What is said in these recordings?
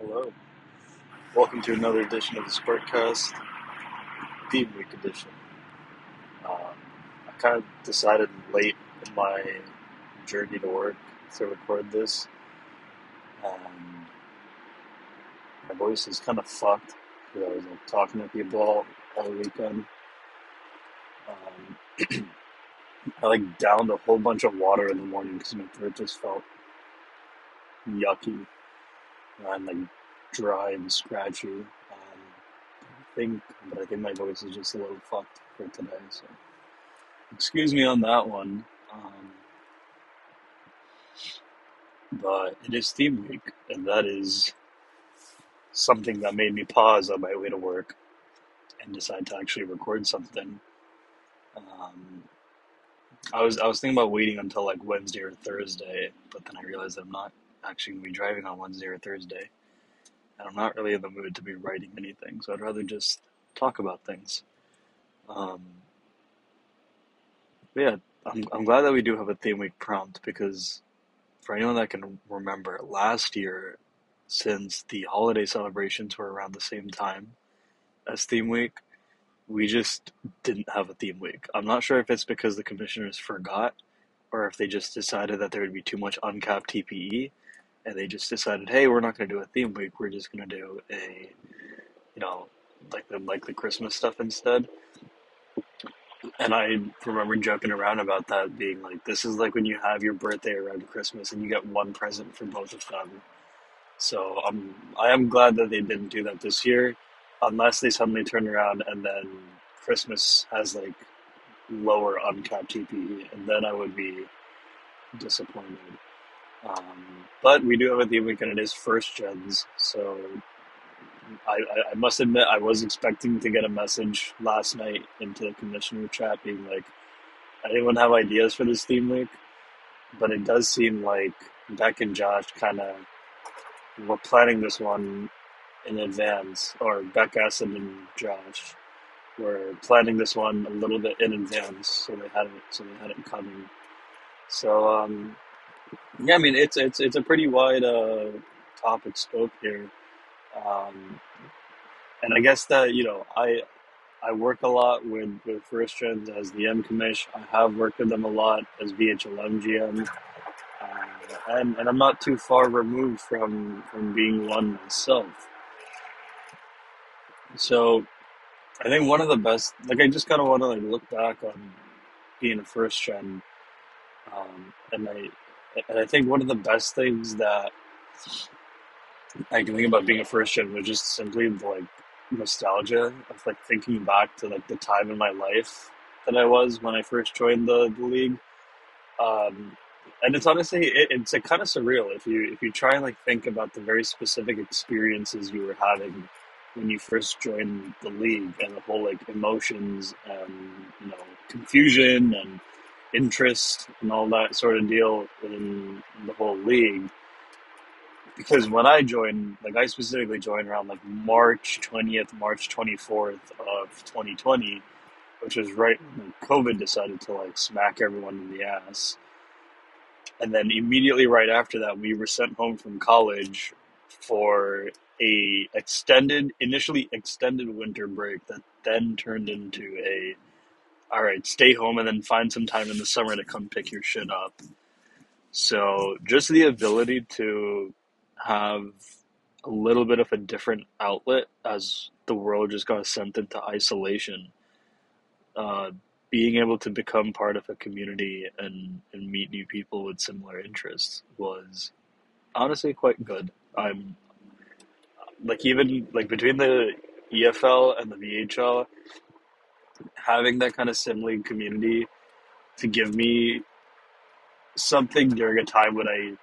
Hello. Welcome to another edition of the Spartcast, Theme Week edition. Um, I kind of decided late in my journey to work to record this. Um, my voice is kind of fucked because I was like, talking to people all, all weekend. Um, I like downed a whole bunch of water in the morning because my throat just felt yucky and like dry and scratchy. Um, I think, but I think my voice is just a little fucked for today. So excuse me on that one. Um, but it is theme week, and that is something that made me pause on my way to work and decide to actually record something. Um, I was I was thinking about waiting until like Wednesday or Thursday, but then I realized I'm not actually gonna be driving on Wednesday or Thursday, and I'm not really in the mood to be writing anything. So I'd rather just talk about things. Um, yeah, I'm I'm glad that we do have a theme week prompt because for anyone that can remember, last year, since the holiday celebrations were around the same time as theme week, we just didn't have a theme week. I'm not sure if it's because the commissioners forgot or if they just decided that there would be too much uncapped TPE and they just decided, hey, we're not going to do a theme week. We're just going to do a, you know, like the like the Christmas stuff instead. And I remember joking around about that, being like, this is like when you have your birthday around Christmas and you get one present for both of them. So I'm I am glad that they didn't do that this year, unless they suddenly turn around and then Christmas has like lower uncapped TPE, and then I would be disappointed. Um, but we do have a theme week, and it is first gens, so I, I, I must admit I was expecting to get a message last night into the commissioner chat being like, anyone have ideas for this theme week? But it does seem like Beck and Josh kind of were planning this one in advance, or Beck Acid and Josh were planning this one a little bit in advance, so they had it, so they had it coming. So um, yeah, I mean it's it's it's a pretty wide uh, topic scope here, um, and I guess that you know I I work a lot with with first gens as the M commish. I have worked with them a lot as VHLM GM, uh, and and I'm not too far removed from from being one myself. So I think one of the best, like I just kind of want to like look back on being a first gen, um, and I and I think one of the best things that I can think about being a first gen was just simply like nostalgia of like thinking back to like the time in my life that I was when I first joined the, the league. Um, and it's honestly it, it's a kind of surreal if you if you try and like think about the very specific experiences you were having when you first joined the league and the whole like emotions and you know confusion and interest and all that sort of deal in the whole league. Because when I joined, like I specifically joined around like March 20th, March 24th of 2020, which was right when COVID decided to like smack everyone in the ass. And then immediately right after that, we were sent home from college for a extended, initially extended winter break that then turned into a all right, stay home and then find some time in the summer to come pick your shit up. So just the ability to have a little bit of a different outlet as the world just got sent into isolation. Uh, being able to become part of a community and, and meet new people with similar interests was honestly quite good. I'm like even like between the EFL and the VHL, having that kind of sim league community to give me something during a time when I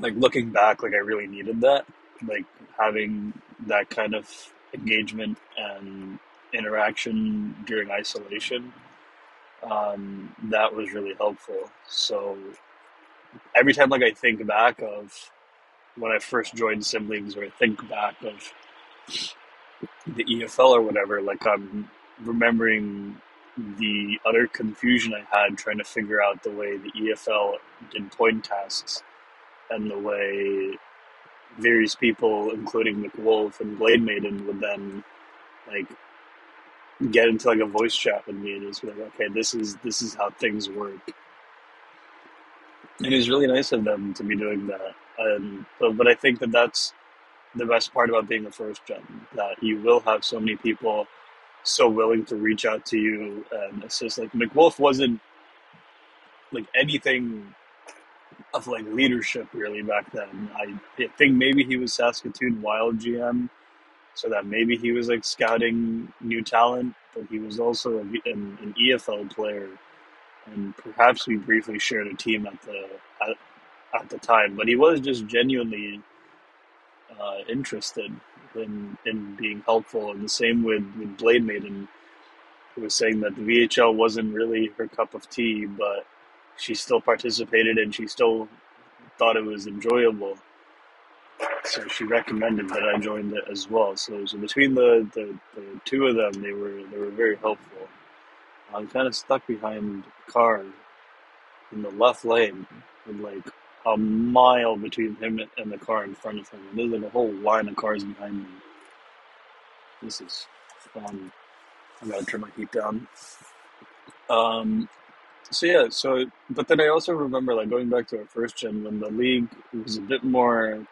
like looking back, like I really needed that. Like having that kind of engagement and interaction during isolation. Um, that was really helpful. So every time like I think back of when I first joined sim leagues or I think back of the EFL or whatever, like I'm remembering the utter confusion I had trying to figure out the way the EFL did point tasks and the way various people, including McWolf and Blade Maiden, would then like get into like a voice chat with me and just be like, okay, this is this is how things work. And it was really nice of them to be doing that. And but, but I think that that's the best part about being a first gen that you will have so many people so willing to reach out to you and assist. Like McWolf wasn't like anything of like leadership really back then. I think maybe he was Saskatoon Wild GM, so that maybe he was like scouting new talent, but he was also a, an, an EFL player, and perhaps we briefly shared a team at the at, at the time. But he was just genuinely uh, interested in in being helpful, and the same with with Blade Maiden, who was saying that the VHL wasn't really her cup of tea, but she still participated and she still thought it was enjoyable. So she recommended that I joined it as well. So, so between the, the, the two of them, they were they were very helpful. I'm kind of stuck behind car in the left lane with like a mile between him and the car in front of him. And there's like a whole line of cars behind me. This is fun. I gotta turn my heat down. Um, so yeah, so but then I also remember like going back to our first gen when the league was a bit more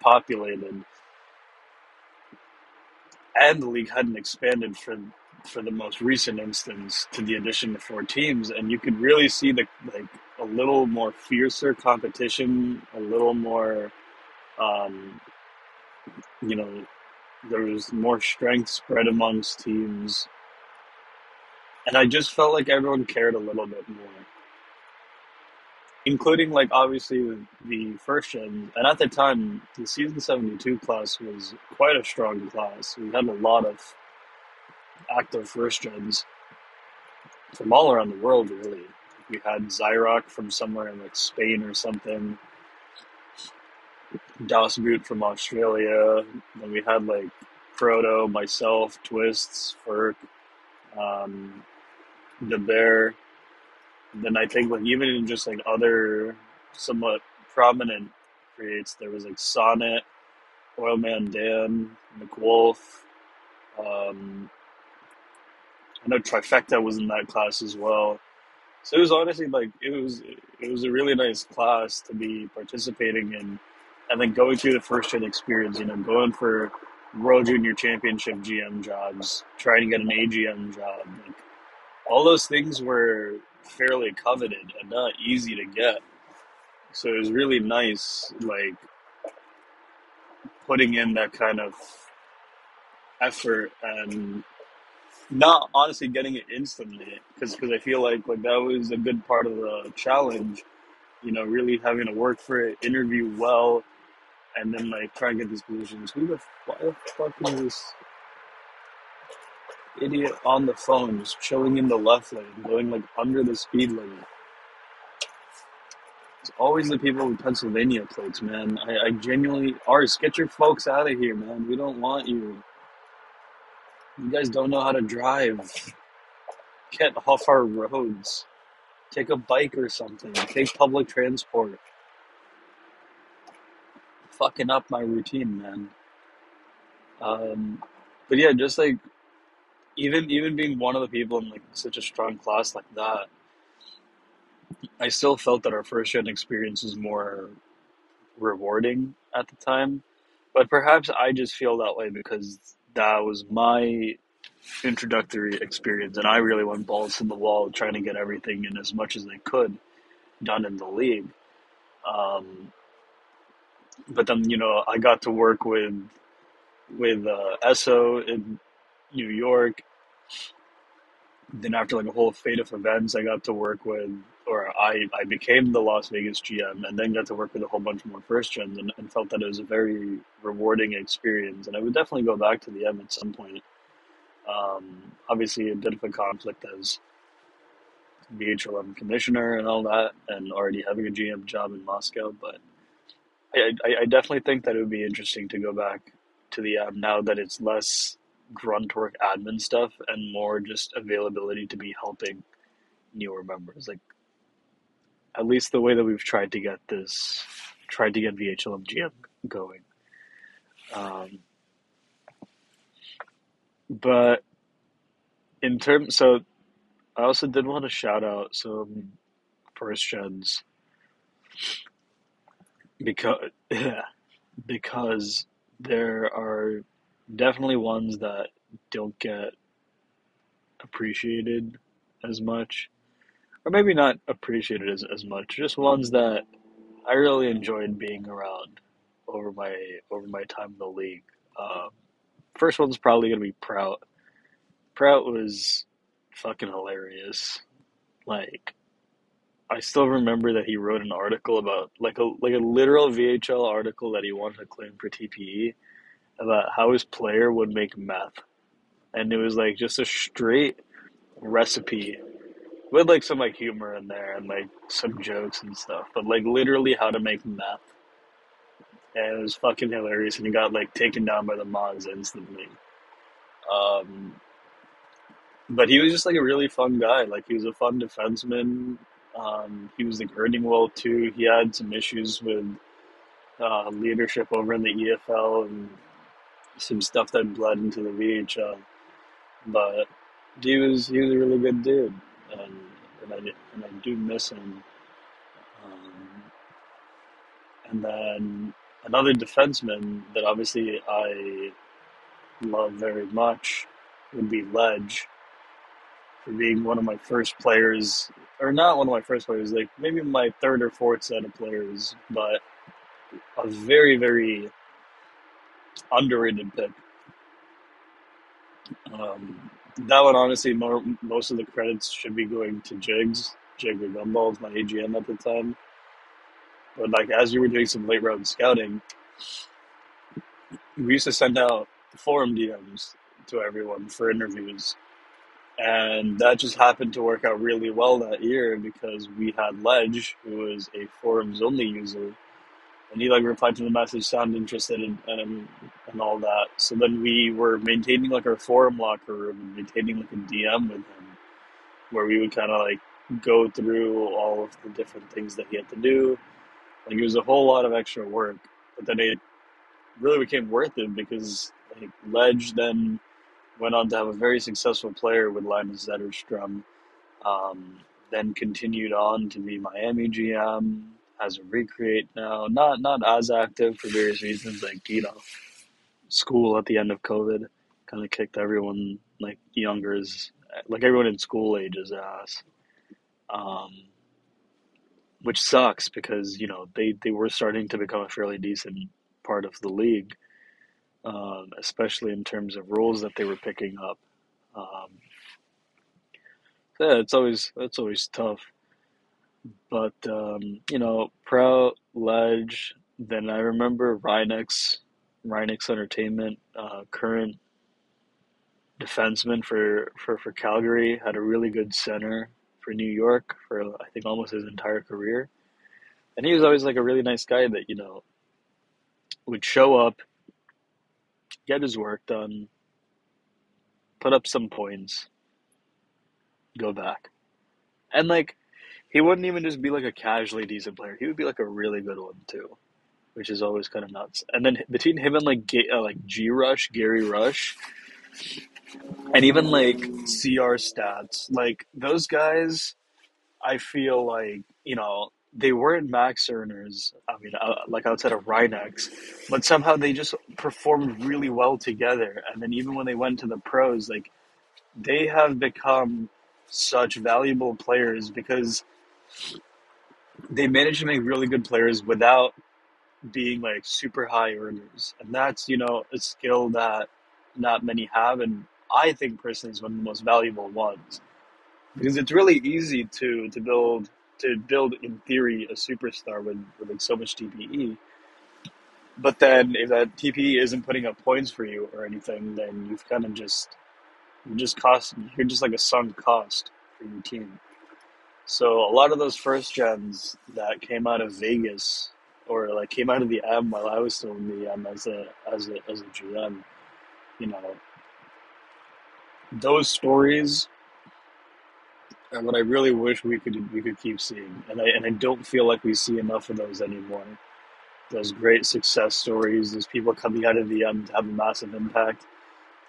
populated and the league hadn't expanded for for the most recent instance to the addition of four teams and you could really see the like a little more fiercer competition, a little more um you know there was more strength spread amongst teams and I just felt like everyone cared a little bit more, including like obviously the first gen. And at the time, the season seventy two class was quite a strong class. We had a lot of active first gens from all around the world, really. We had Zyrock from somewhere in like Spain or something. Das Boot from Australia. Then we had like Proto, myself, Twists, Ferk, um, the bear. Then I think like even in just like other somewhat prominent creates, there was like Sonnet, Oilman Dan, McWolf. Um, I know Trifecta was in that class as well. So it was honestly like it was it was a really nice class to be participating in, and then going through the first gen experience. You know, going for World Junior Championship GM jobs, trying to get an AGM job. Like, all those things were fairly coveted and not easy to get. So it was really nice, like putting in that kind of effort and not honestly getting it instantly because I feel like like that was a good part of the challenge. You know, really having to work for it, interview well, and then like try and get these positions. Who the why the fuck is this idiot on the phone just chilling in the left lane, going like under the speed limit. It's always the people with Pennsylvania plates, man. I, I genuinely, Ars, get your folks out of here, man. We don't want you. You guys don't know how to drive. Get off our roads. Take a bike or something. Take public transport. Fucking up my routine, man. Um, but yeah, just like even even being one of the people in like such a strong class like that, I still felt that our first gen experience was more rewarding at the time. But perhaps I just feel that way because that was my introductory experience, and I really went balls to the wall trying to get everything in as much as I could done in the league. Um, but then you know I got to work with with uh, Esso in New York. Then after like a whole fate of events, I got to work with, or I, I became the Las Vegas GM, and then got to work with a whole bunch more first gens, and, and felt that it was a very rewarding experience. And I would definitely go back to the M at some point. Um, obviously, a bit of a conflict as VHLM commissioner and all that, and already having a GM job in Moscow. But I, I, I definitely think that it would be interesting to go back to the M now that it's less grunt work admin stuff and more just availability to be helping newer members. Like at least the way that we've tried to get this, tried to get VHLMGM going. Um, but in terms, so I also did want to shout out some first gens because yeah, because there are definitely ones that don't get appreciated as much, or maybe not appreciated as, as much. Just ones that I really enjoyed being around over my over my time in the league. Um, first one's probably gonna be Prout. Prout was fucking hilarious. Like I still remember that he wrote an article about like a like a literal VHL article that he wanted to claim for TPE about how his player would make meth, and it was like just a straight recipe with like some like humor in there and like some jokes and stuff, but like literally how to make meth. And it was fucking hilarious, and he got like taken down by the mods instantly. Um, but he was just like a really fun guy. Like he was a fun defenseman. Um, he was like earning well too. He had some issues with uh, leadership over in the EFL and some stuff that bled into the VHL. But he was he was a really good dude, and and I and I do miss him. Um, and then another defenseman that obviously I love very much would be Ledge for being one of my first players, or not one of my first players, like maybe my third or fourth set of players, but a very, very underrated pick. Um, that one, honestly, more, most of the credits should be going to Jigs. Jigger Gumball my AGM at the time. But like as we were doing some late round scouting, we used to send out forum DMs to everyone for interviews and that just happened to work out really well that year because we had Ledge, who was a forums only user, and he like replied to the message, sounded interested in and and all that. So then we were maintaining like our forum locker room and maintaining like a DM with him, where we would kind of like go through all of the different things that he had to do. Like it was a whole lot of extra work, but then it really became worth it because like Ledge then went on to have a very successful player with Linus Zetterstrom. Um, then continued on to be Miami GM, has a recreate now. Not not as active for various reasons, like you know, school at the end of COVID kind of kicked everyone like younger's like everyone in school ages ass. Um, which sucks because you know they, they were starting to become a fairly decent part of the league um, especially in terms of roles that they were picking up. Um, yeah, it's always it's always tough. But um, you know, Prout, Ledge, then I remember Rhinex, Rhinex Entertainment, uh, current defenseman for, for, for Calgary, had a really good center for New York for I think almost his entire career. And he was always like a really nice guy that, you know, would show up, get his work done, put up some points, go back. And like he wouldn't even just be like a casually decent player. He would be like a really good one too, which is always kind of nuts. And then between him and like G, uh, like G Rush, Gary Rush, and even like CR stats, like those guys, I feel like you know they weren't max earners. I mean, uh, like outside of Rhinex, but somehow they just performed really well together. And then even when they went to the pros, like they have become such valuable players because they managed to make really good players without being like super high earners. And that's, you know, a skill that not many have. And I think personally is one of the most valuable ones because it's really easy to, to build to build in theory a superstar with, with like so much TPE. But then if that TPE isn't putting up points for you or anything, then you've kind of just you just cost you're just like a sunk cost for your team. So a lot of those first gens that came out of Vegas or like came out of the M while I was still in the M as a as a as a GM, you know, those stories and what I really wish we could we could keep seeing, and I and I don't feel like we see enough of those anymore. those great success stories, those people coming out of the M to have a massive impact.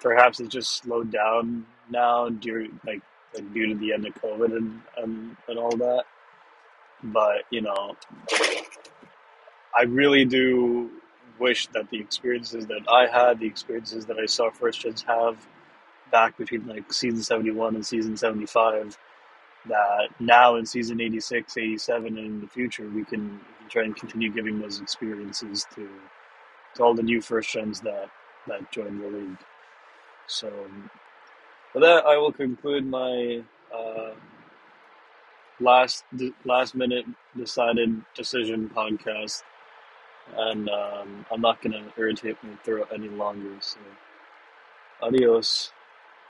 Perhaps it's just slowed down now due like like due to the end of COVID and, and, and all that. But you know, I really do wish that the experiences that I had, the experiences that I saw First Gens have back between like season 71 and season 75, that now in season 86, 87, and in the future, we can, try and continue giving those experiences to, to all the new First Gens that, that join the league. So, with that, I will conclude my uh, last last minute decided decision podcast and um, I'm not going to irritate my throat any longer. So, adios.